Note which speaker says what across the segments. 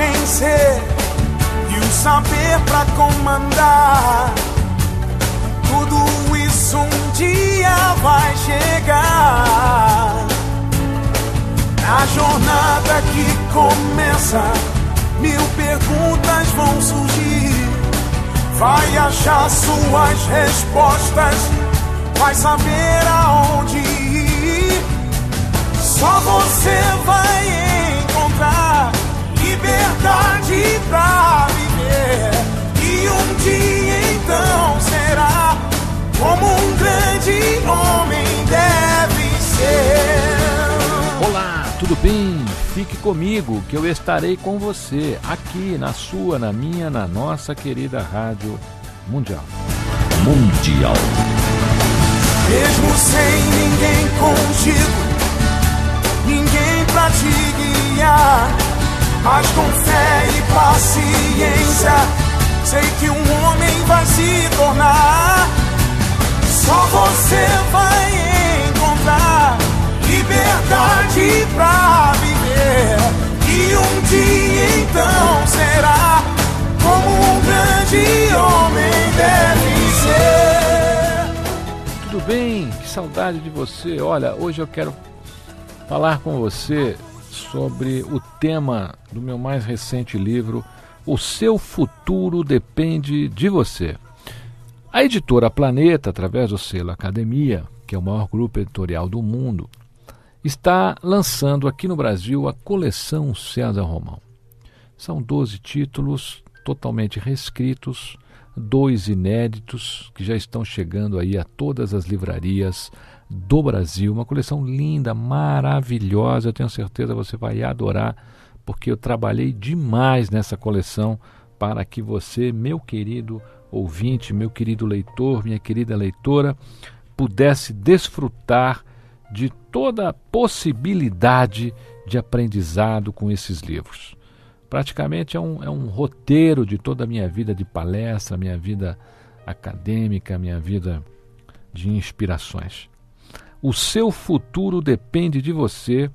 Speaker 1: Vencer e o saber pra comandar. Tudo isso um dia vai chegar. Na jornada que começa, mil perguntas vão surgir. Vai achar suas respostas, vai saber aonde ir. Só você vai encontrar liberdade pra viver. E um dia então será como um grande homem deve ser.
Speaker 2: Olá, tudo bem? Fique comigo que eu estarei com você aqui na sua, na minha, na nossa querida Rádio Mundial. Mundial.
Speaker 1: Mesmo sem ninguém contigo, ninguém pra te guiar. Mas com fé e paciência, sei que um homem vai se tornar. Só você vai encontrar liberdade pra viver. E um dia então será como um grande homem deve ser.
Speaker 2: Tudo bem? Que saudade de você. Olha, hoje eu quero falar com você sobre o tema do meu mais recente livro, O Seu Futuro Depende de Você. A editora Planeta, através do selo Academia, que é o maior grupo editorial do mundo, está lançando aqui no Brasil a coleção César Romão. São 12 títulos totalmente reescritos, dois inéditos que já estão chegando aí a todas as livrarias do Brasil. Uma coleção linda, maravilhosa. Eu tenho certeza você vai adorar, porque eu trabalhei demais nessa coleção para que você, meu querido ouvinte, meu querido leitor, minha querida leitora, pudesse desfrutar de toda a possibilidade de aprendizado com esses livros. Praticamente é um, é um roteiro de toda a minha vida de palestra, minha vida acadêmica, minha vida de inspirações. O seu futuro depende de você.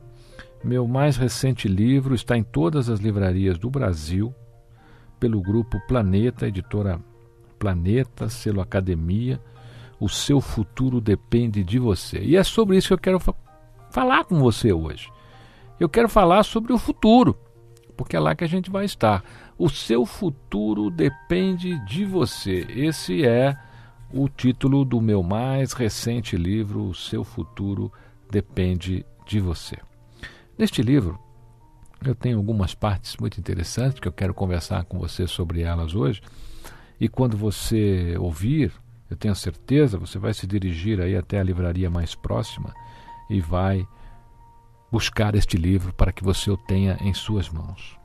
Speaker 2: Meu mais recente livro está em todas as livrarias do Brasil, pelo grupo Planeta, editora Planeta, selo Academia. O seu futuro depende de você. E é sobre isso que eu quero fa falar com você hoje. Eu quero falar sobre o futuro, porque é lá que a gente vai estar. O seu futuro depende de você. Esse é o título do meu mais recente livro, O Seu Futuro Depende de Você. Neste livro, eu tenho algumas partes muito interessantes que eu quero conversar com você sobre elas hoje. E quando você ouvir, eu tenho certeza, você vai se dirigir aí até a livraria mais próxima e vai buscar este livro para que você o tenha em suas mãos.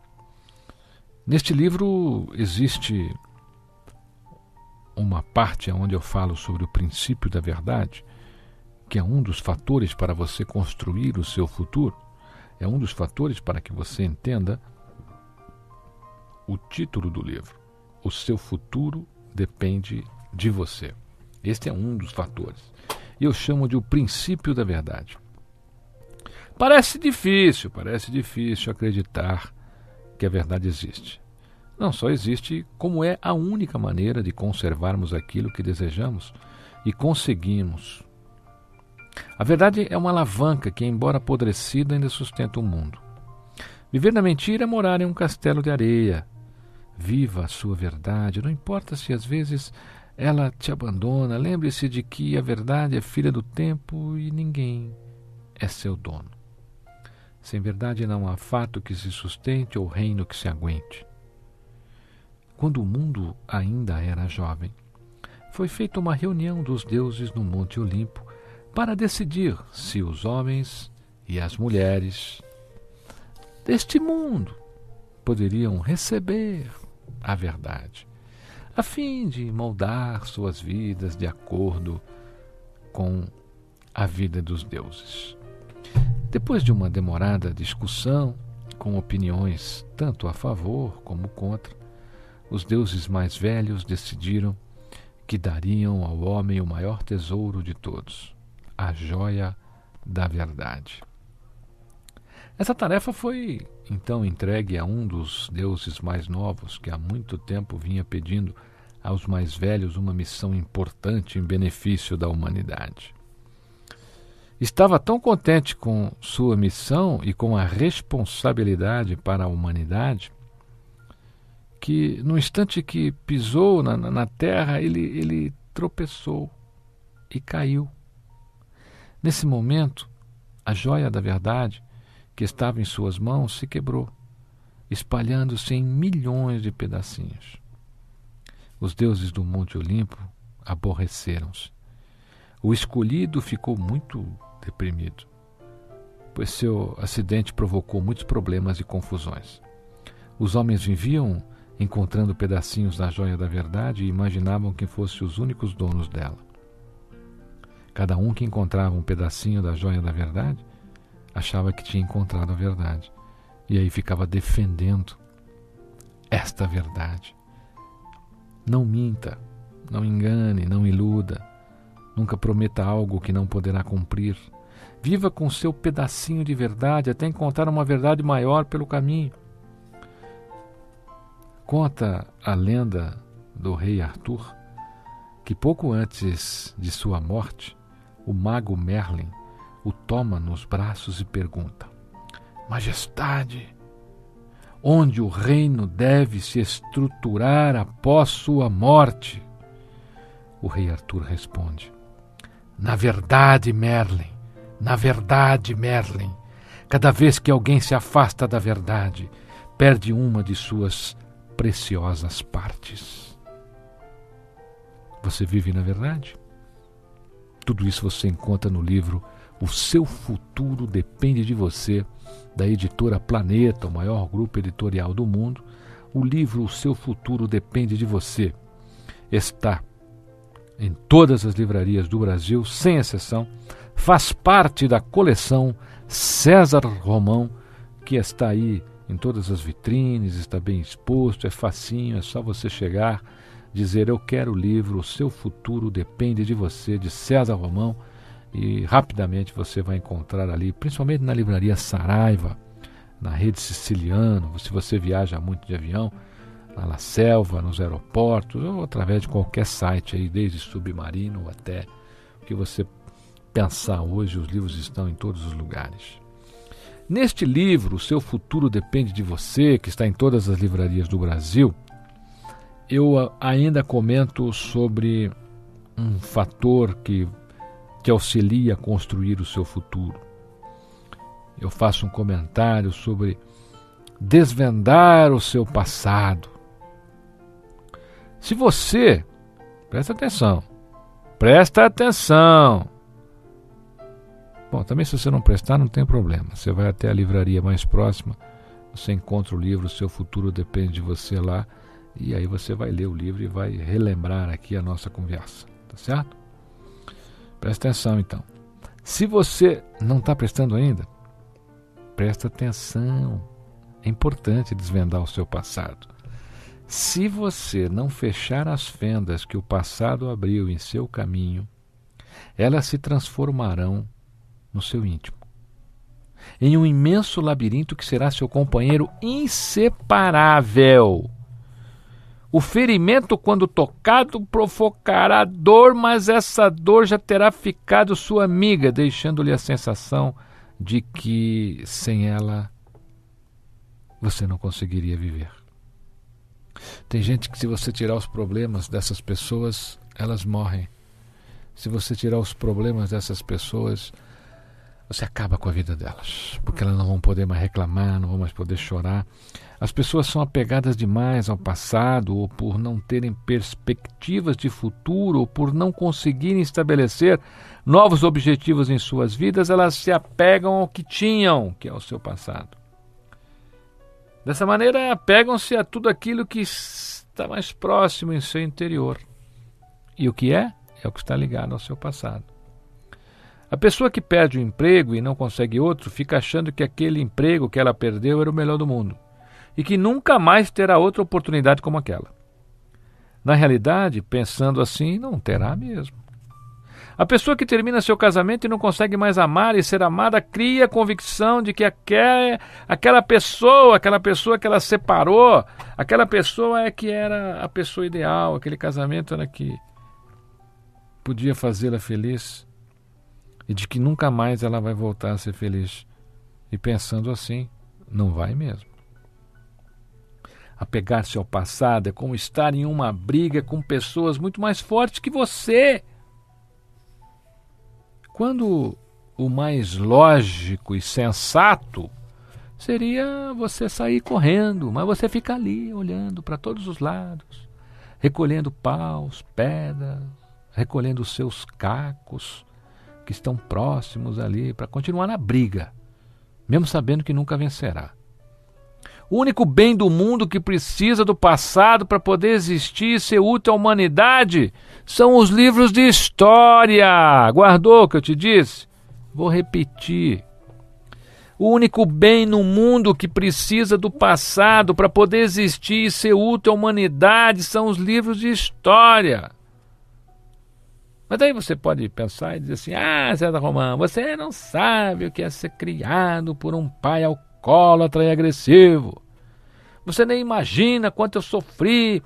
Speaker 2: Neste livro existe uma parte onde eu falo sobre o princípio da verdade, que é um dos fatores para você construir o seu futuro, é um dos fatores para que você entenda o título do livro. O seu futuro depende de você. Este é um dos fatores. E eu chamo de o princípio da verdade. Parece difícil, parece difícil acreditar que a verdade existe. Não só existe, como é a única maneira de conservarmos aquilo que desejamos e conseguimos. A verdade é uma alavanca que, embora apodrecida, ainda sustenta o mundo. Viver na mentira é morar em um castelo de areia. Viva a sua verdade, não importa se às vezes ela te abandona, lembre-se de que a verdade é filha do tempo e ninguém é seu dono. Sem verdade não há fato que se sustente ou reino que se aguente quando o mundo ainda era jovem. foi feita uma reunião dos deuses no Monte Olimpo para decidir se os homens e as mulheres deste mundo poderiam receber a verdade, a fim de moldar suas vidas de acordo com a vida dos deuses. Depois de uma demorada discussão, com opiniões tanto a favor como contra, os deuses mais velhos decidiram que dariam ao homem o maior tesouro de todos, a joia da verdade. Essa tarefa foi então entregue a um dos deuses mais novos que há muito tempo vinha pedindo aos mais velhos uma missão importante em benefício da humanidade. Estava tão contente com sua missão e com a responsabilidade para a humanidade que, no instante que pisou na, na terra, ele, ele tropeçou e caiu. Nesse momento, a joia da verdade que estava em suas mãos se quebrou, espalhando-se em milhões de pedacinhos. Os deuses do Monte Olimpo aborreceram-se. O escolhido ficou muito deprimido, pois seu acidente provocou muitos problemas e confusões. Os homens viviam encontrando pedacinhos da joia da verdade e imaginavam que fossem os únicos donos dela. Cada um que encontrava um pedacinho da joia da verdade achava que tinha encontrado a verdade e aí ficava defendendo esta verdade. Não minta, não engane, não iluda, nunca prometa algo que não poderá cumprir. Viva com seu pedacinho de verdade até encontrar uma verdade maior pelo caminho. Conta a lenda do rei Arthur que pouco antes de sua morte, o mago Merlin o toma nos braços e pergunta: Majestade, onde o reino deve se estruturar após sua morte? O rei Arthur responde: Na verdade, Merlin, na verdade, Merlin, cada vez que alguém se afasta da verdade, perde uma de suas preciosas partes. Você vive na verdade? Tudo isso você encontra no livro O Seu Futuro Depende de Você, da editora Planeta, o maior grupo editorial do mundo. O livro O Seu Futuro Depende de Você está em todas as livrarias do Brasil, sem exceção. Faz parte da coleção César Romão, que está aí em todas as vitrines, está bem exposto, é facinho, é só você chegar, dizer eu quero o livro, o seu futuro depende de você, de César Romão, e rapidamente você vai encontrar ali, principalmente na livraria Saraiva, na rede siciliana, se você viaja muito de avião, lá na selva, nos aeroportos, ou através de qualquer site aí, desde submarino até o que você pensar hoje, os livros estão em todos os lugares. Neste livro, O Seu Futuro Depende de Você, que está em todas as livrarias do Brasil, eu ainda comento sobre um fator que te auxilia a construir o seu futuro. Eu faço um comentário sobre desvendar o seu passado. Se você, presta atenção, presta atenção, Bom, também se você não prestar, não tem problema. Você vai até a livraria mais próxima, você encontra o livro Seu Futuro Depende de Você lá, e aí você vai ler o livro e vai relembrar aqui a nossa conversa, tá certo? Presta atenção então. Se você não está prestando ainda, presta atenção. É importante desvendar o seu passado. Se você não fechar as fendas que o passado abriu em seu caminho, elas se transformarão no seu íntimo. Em um imenso labirinto que será seu companheiro inseparável. O ferimento, quando tocado, provocará dor, mas essa dor já terá ficado sua amiga, deixando-lhe a sensação de que sem ela você não conseguiria viver. Tem gente que, se você tirar os problemas dessas pessoas, elas morrem. Se você tirar os problemas dessas pessoas, você acaba com a vida delas, porque elas não vão poder mais reclamar, não vão mais poder chorar. As pessoas são apegadas demais ao passado, ou por não terem perspectivas de futuro, ou por não conseguirem estabelecer novos objetivos em suas vidas, elas se apegam ao que tinham, que é o seu passado. Dessa maneira, apegam-se a tudo aquilo que está mais próximo em seu interior. E o que é? É o que está ligado ao seu passado. A pessoa que perde o emprego e não consegue outro fica achando que aquele emprego que ela perdeu era o melhor do mundo e que nunca mais terá outra oportunidade como aquela. Na realidade, pensando assim, não terá mesmo. A pessoa que termina seu casamento e não consegue mais amar e ser amada cria a convicção de que aquela, aquela pessoa, aquela pessoa que ela separou, aquela pessoa é que era a pessoa ideal, aquele casamento era que podia fazê-la feliz e de que nunca mais ela vai voltar a ser feliz. E pensando assim, não vai mesmo. Apegar-se ao passado é como estar em uma briga com pessoas muito mais fortes que você. Quando o mais lógico e sensato seria você sair correndo, mas você fica ali olhando para todos os lados, recolhendo paus, pedras, recolhendo seus cacos, que estão próximos ali para continuar na briga, mesmo sabendo que nunca vencerá. O único bem do mundo que precisa do passado para poder existir e ser útil à humanidade são os livros de história. Guardou o que eu te disse? Vou repetir. O único bem no mundo que precisa do passado para poder existir e ser útil à humanidade são os livros de história. Mas daí você pode pensar e dizer assim: Ah, César Romão, você não sabe o que é ser criado por um pai alcoólatra e agressivo. Você nem imagina quanto eu sofri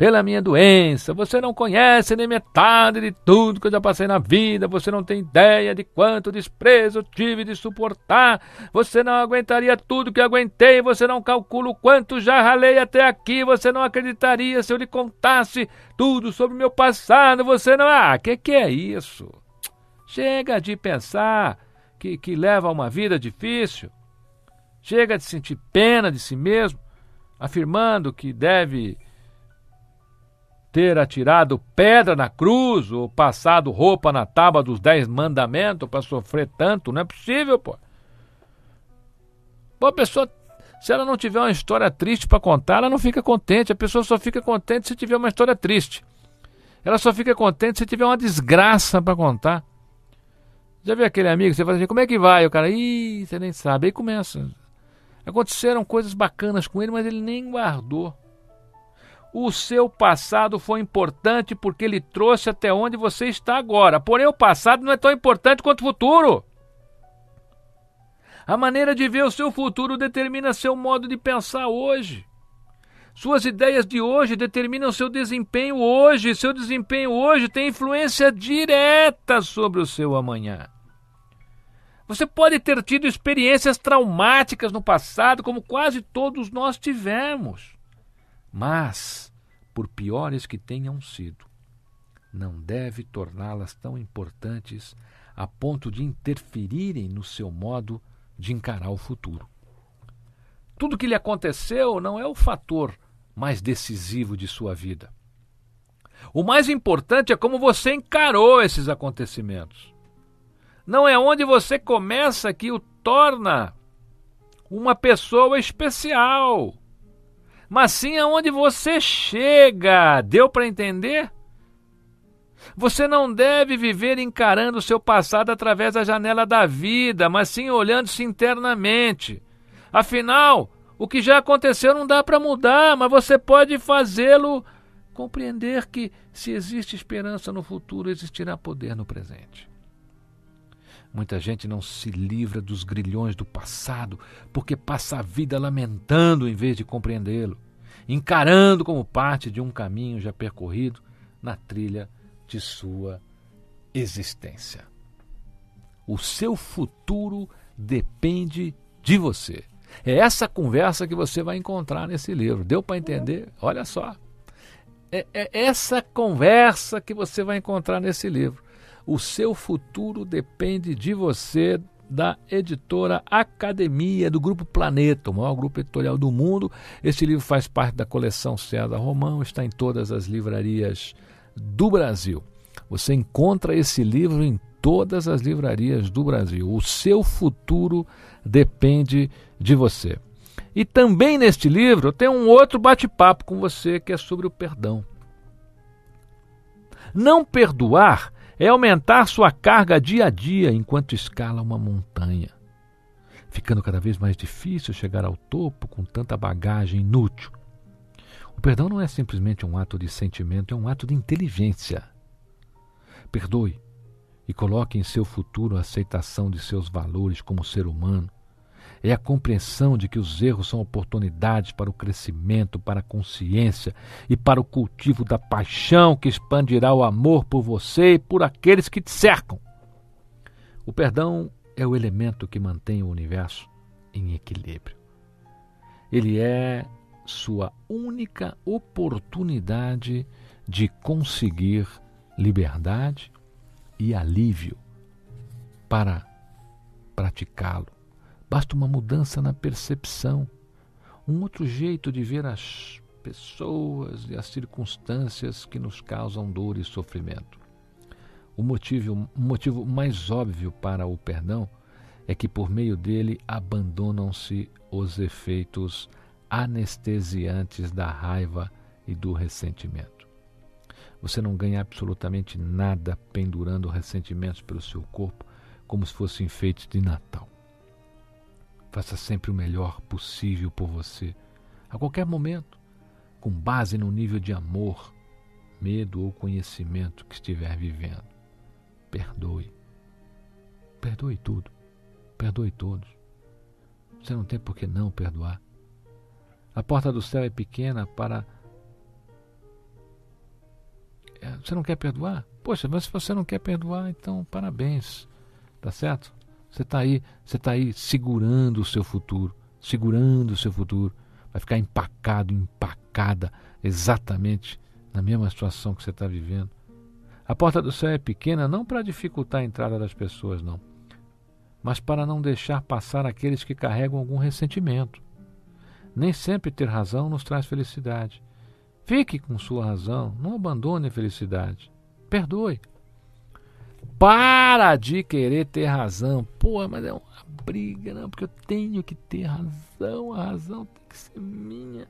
Speaker 2: pela minha doença. Você não conhece nem metade de tudo que eu já passei na vida. Você não tem ideia de quanto desprezo tive de suportar. Você não aguentaria tudo que aguentei. Você não calcula o quanto já ralei até aqui. Você não acreditaria se eu lhe contasse tudo sobre o meu passado. Você não. Ah, que que é isso? Chega de pensar que, que leva a uma vida difícil. Chega de sentir pena de si mesmo, afirmando que deve ter atirado pedra na cruz ou passado roupa na tábua dos dez mandamentos para sofrer tanto, não é possível, pô. Pô, a pessoa, se ela não tiver uma história triste para contar, ela não fica contente. A pessoa só fica contente se tiver uma história triste. Ela só fica contente se tiver uma desgraça para contar. Já viu aquele amigo, você fala assim, como é que vai? O cara, ih, você nem sabe. Aí começa. Aconteceram coisas bacanas com ele, mas ele nem guardou. O seu passado foi importante porque ele trouxe até onde você está agora. Porém, o passado não é tão importante quanto o futuro. A maneira de ver o seu futuro determina seu modo de pensar hoje. Suas ideias de hoje determinam seu desempenho hoje. Seu desempenho hoje tem influência direta sobre o seu amanhã. Você pode ter tido experiências traumáticas no passado, como quase todos nós tivemos. Mas, por piores que tenham sido, não deve torná-las tão importantes a ponto de interferirem no seu modo de encarar o futuro. Tudo que lhe aconteceu não é o fator mais decisivo de sua vida. O mais importante é como você encarou esses acontecimentos. Não é onde você começa que o torna uma pessoa especial mas sim aonde você chega. Deu para entender? Você não deve viver encarando o seu passado através da janela da vida, mas sim olhando-se internamente. Afinal, o que já aconteceu não dá para mudar, mas você pode fazê-lo compreender que se existe esperança no futuro, existirá poder no presente. Muita gente não se livra dos grilhões do passado porque passa a vida lamentando em vez de compreendê-lo, encarando como parte de um caminho já percorrido na trilha de sua existência. O seu futuro depende de você. É essa conversa que você vai encontrar nesse livro. Deu para entender? Olha só. É, é essa conversa que você vai encontrar nesse livro. O seu futuro depende de você da editora Academia, do Grupo Planeta, o maior grupo editorial do mundo. Este livro faz parte da coleção César Romão, está em todas as livrarias do Brasil. Você encontra esse livro em todas as livrarias do Brasil. O seu futuro depende de você. E também neste livro tem um outro bate-papo com você que é sobre o perdão. Não perdoar é aumentar sua carga dia a dia enquanto escala uma montanha, ficando cada vez mais difícil chegar ao topo com tanta bagagem inútil. O perdão não é simplesmente um ato de sentimento, é um ato de inteligência. Perdoe e coloque em seu futuro a aceitação de seus valores como ser humano. É a compreensão de que os erros são oportunidades para o crescimento, para a consciência e para o cultivo da paixão que expandirá o amor por você e por aqueles que te cercam. O perdão é o elemento que mantém o universo em equilíbrio. Ele é sua única oportunidade de conseguir liberdade e alívio para praticá-lo. Basta uma mudança na percepção, um outro jeito de ver as pessoas e as circunstâncias que nos causam dor e sofrimento. O motivo, o motivo mais óbvio para o perdão é que por meio dele abandonam-se os efeitos anestesiantes da raiva e do ressentimento. Você não ganha absolutamente nada pendurando ressentimentos pelo seu corpo como se fossem enfeites de Natal. Faça sempre o melhor possível por você, a qualquer momento, com base no nível de amor, medo ou conhecimento que estiver vivendo. Perdoe. Perdoe tudo. Perdoe todos. Você não tem por que não perdoar. A porta do céu é pequena para é, você não quer perdoar? Poxa, mas se você não quer perdoar, então parabéns. Tá certo? Você está aí, você está aí segurando o seu futuro, segurando o seu futuro. Vai ficar empacado, empacada, exatamente na mesma situação que você está vivendo. A porta do céu é pequena não para dificultar a entrada das pessoas, não, mas para não deixar passar aqueles que carregam algum ressentimento. Nem sempre ter razão nos traz felicidade. Fique com sua razão, não abandone a felicidade. Perdoe. Para de querer ter razão. Pô, mas é uma briga, não, porque eu tenho que ter razão, a razão tem que ser minha.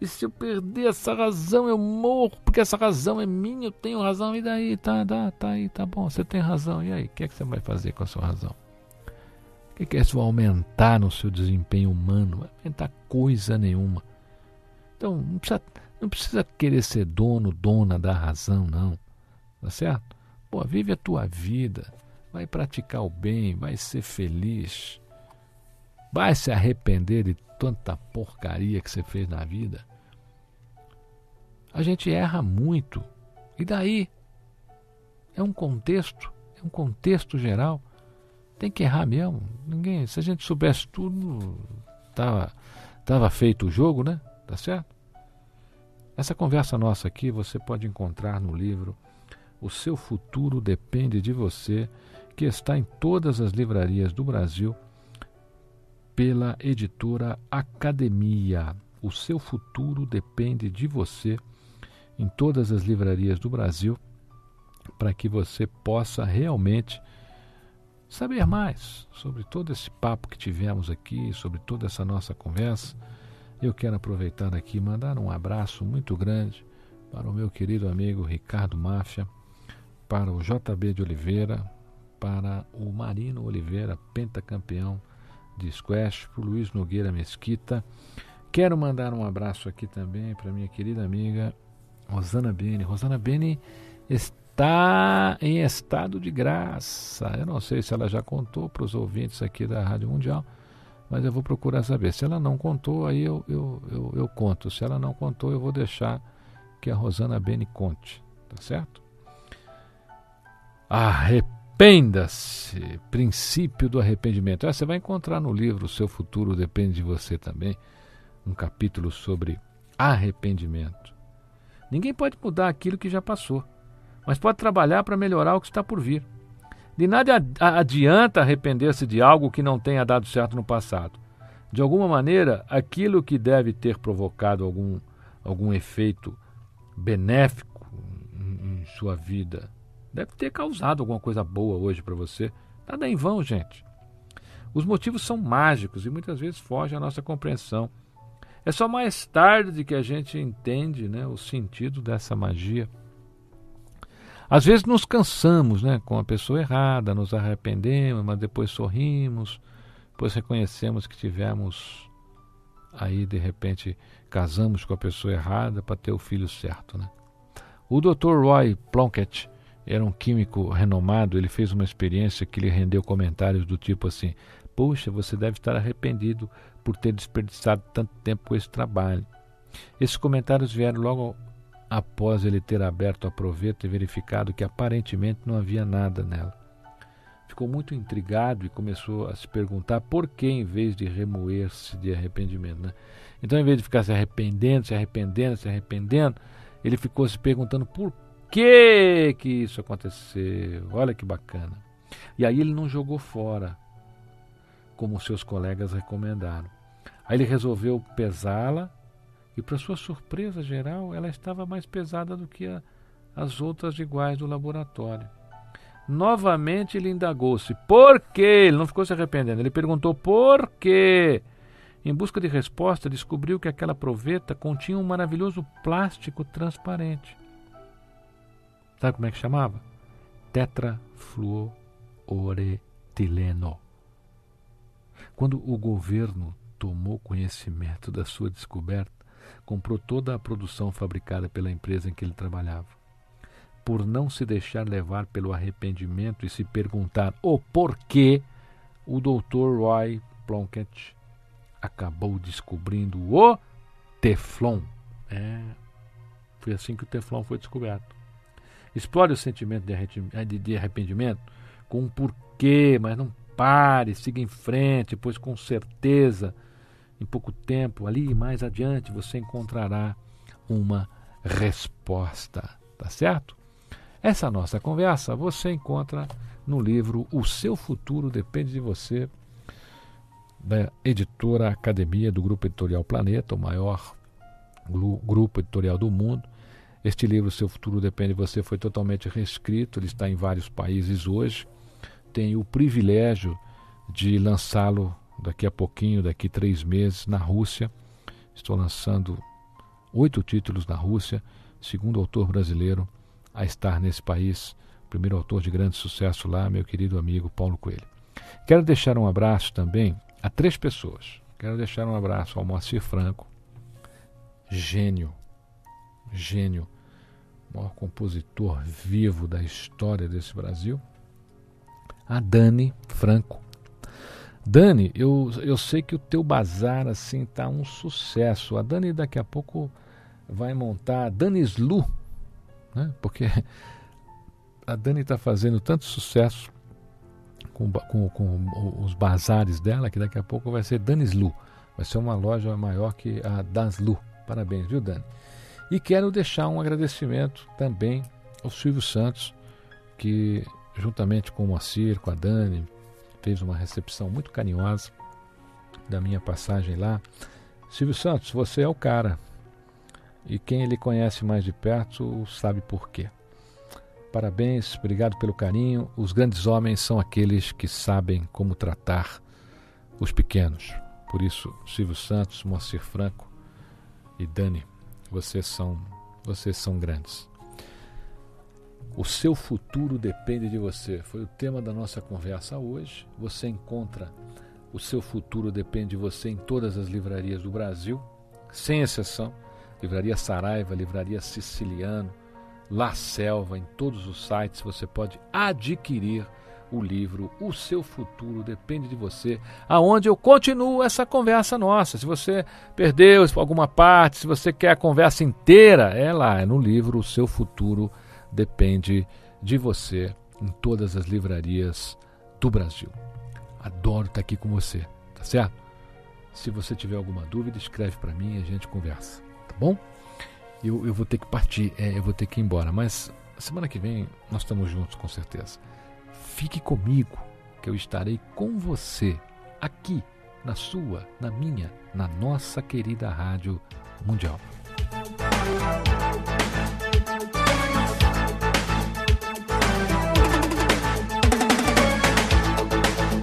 Speaker 2: E se eu perder essa razão, eu morro, porque essa razão é minha, eu tenho razão, e daí? Tá, tá, tá aí, tá bom, você tem razão. E aí, o que é que você vai fazer com a sua razão? O que é que isso vai aumentar no seu desempenho humano? Vai aumentar coisa nenhuma. Então, não precisa não precisa querer ser dono, dona da razão, não. Tá certo? Pô, vive a tua vida. Vai praticar o bem, vai ser feliz. Vai se arrepender de tanta porcaria que você fez na vida. A gente erra muito. E daí? É um contexto, é um contexto geral. Tem que errar mesmo. Ninguém, se a gente soubesse tudo, tava, tava feito o jogo, né? Tá certo? Essa conversa nossa aqui você pode encontrar no livro O Seu Futuro Depende de Você, que está em todas as livrarias do Brasil pela editora Academia. O Seu Futuro Depende de Você, em todas as livrarias do Brasil, para que você possa realmente saber mais sobre todo esse papo que tivemos aqui, sobre toda essa nossa conversa eu quero aproveitar aqui e mandar um abraço muito grande para o meu querido amigo Ricardo Máfia, para o JB de Oliveira, para o Marino Oliveira, pentacampeão de squash, para o Luiz Nogueira Mesquita. Quero mandar um abraço aqui também para minha querida amiga Rosana Beni. Rosana Beni está em estado de graça. Eu não sei se ela já contou para os ouvintes aqui da Rádio Mundial mas eu vou procurar saber. Se ela não contou, aí eu, eu, eu, eu conto. Se ela não contou, eu vou deixar que a Rosana Beni conte. Tá certo? Arrependa-se. Princípio do arrependimento. É, você vai encontrar no livro O Seu Futuro Depende de Você também. Um capítulo sobre arrependimento. Ninguém pode mudar aquilo que já passou, mas pode trabalhar para melhorar o que está por vir. De nada adianta arrepender-se de algo que não tenha dado certo no passado. De alguma maneira, aquilo que deve ter provocado algum, algum efeito benéfico em, em sua vida deve ter causado alguma coisa boa hoje para você. Nada em vão, gente. Os motivos são mágicos e muitas vezes fogem à nossa compreensão. É só mais tarde que a gente entende né, o sentido dessa magia. Às vezes nos cansamos né, com a pessoa errada, nos arrependemos, mas depois sorrimos, depois reconhecemos que tivemos aí de repente casamos com a pessoa errada para ter o filho certo, né? O Dr. Roy Plunkett era um químico renomado, ele fez uma experiência que lhe rendeu comentários do tipo assim: "Poxa, você deve estar arrependido por ter desperdiçado tanto tempo com esse trabalho". Esses comentários vieram logo após ele ter aberto a proveta e verificado que aparentemente não havia nada nela ficou muito intrigado e começou a se perguntar por que, em vez de remoer-se de arrependimento. Né? Então, em vez de ficar se arrependendo, se arrependendo, se arrependendo, ele ficou se perguntando por que que isso aconteceu. Olha que bacana. E aí ele não jogou fora, como seus colegas recomendaram. Aí ele resolveu pesá-la e, para sua surpresa geral, ela estava mais pesada do que a, as outras iguais do laboratório. Novamente ele indagou-se por quê. Ele não ficou se arrependendo. Ele perguntou por quê. Em busca de resposta, descobriu que aquela proveta continha um maravilhoso plástico transparente. Sabe como é que chamava? Tetrafluoretileno. Quando o governo tomou conhecimento da sua descoberta, comprou toda a produção fabricada pela empresa em que ele trabalhava por não se deixar levar pelo arrependimento e se perguntar o porquê, o Dr. Roy Plunkett acabou descobrindo o Teflon. É, foi assim que o Teflon foi descoberto. Explore o sentimento de arrependimento com um porquê, mas não pare, siga em frente, pois com certeza, em pouco tempo, ali mais adiante, você encontrará uma resposta. Tá certo? Essa nossa conversa você encontra no livro O Seu Futuro Depende de Você, da editora Academia do Grupo Editorial Planeta, o maior grupo editorial do mundo. Este livro, Seu Futuro Depende de Você, foi totalmente reescrito, ele está em vários países hoje. Tenho o privilégio de lançá-lo daqui a pouquinho, daqui a três meses, na Rússia. Estou lançando oito títulos na Rússia, segundo autor brasileiro a estar nesse país, primeiro autor de grande sucesso lá, meu querido amigo Paulo Coelho. Quero deixar um abraço também a três pessoas. Quero deixar um abraço ao Moacir Franco, gênio, gênio, maior compositor vivo da história desse Brasil. A Dani Franco. Dani, eu, eu sei que o teu bazar assim tá um sucesso. A Dani daqui a pouco vai montar Dani Slu né? porque a Dani está fazendo tanto sucesso com, com, com, os bazares dela que daqui a pouco vai ser Danis Lu. Vai ser uma loja maior que a Daslu. Parabéns, viu, Dani? E quero deixar um agradecimento também ao Silvio Santos, que juntamente com o Moacir, com a Dani, fez uma recepção muito carinhosa da minha passagem lá. Silvio Santos, você é o cara. E quem ele conhece mais de perto sabe por quê. Parabéns, obrigado pelo carinho. Os grandes homens são aqueles que sabem como tratar os pequenos. Por isso, Silvio Santos, Moacir Franco e Dani, vocês são, vocês são grandes. O seu futuro depende de você. Foi o tema da nossa conversa hoje. Você encontra o seu futuro depende de você em todas as livrarias do Brasil, sem exceção. Livraria Saraiva, Livraria Siciliano, La Selva, em todos os sites você pode adquirir o livro O Seu Futuro Depende de Você, aonde eu continuo essa conversa nossa. Se você perdeu alguma parte, se você quer a conversa inteira, é lá, é no livro O Seu Futuro Depende de Você, em todas as livrarias do Brasil. Adoro estar aqui com você, tá certo? Se você tiver alguma dúvida, escreve para mim e a gente conversa bom? Eu, eu vou ter que partir, é, eu vou ter que ir embora, mas semana que vem nós estamos juntos com certeza. Fique comigo, que eu estarei com você aqui na sua, na minha, na nossa querida Rádio Mundial.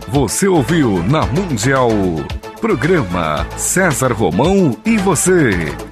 Speaker 3: Você ouviu na Mundial. Programa César Romão e você.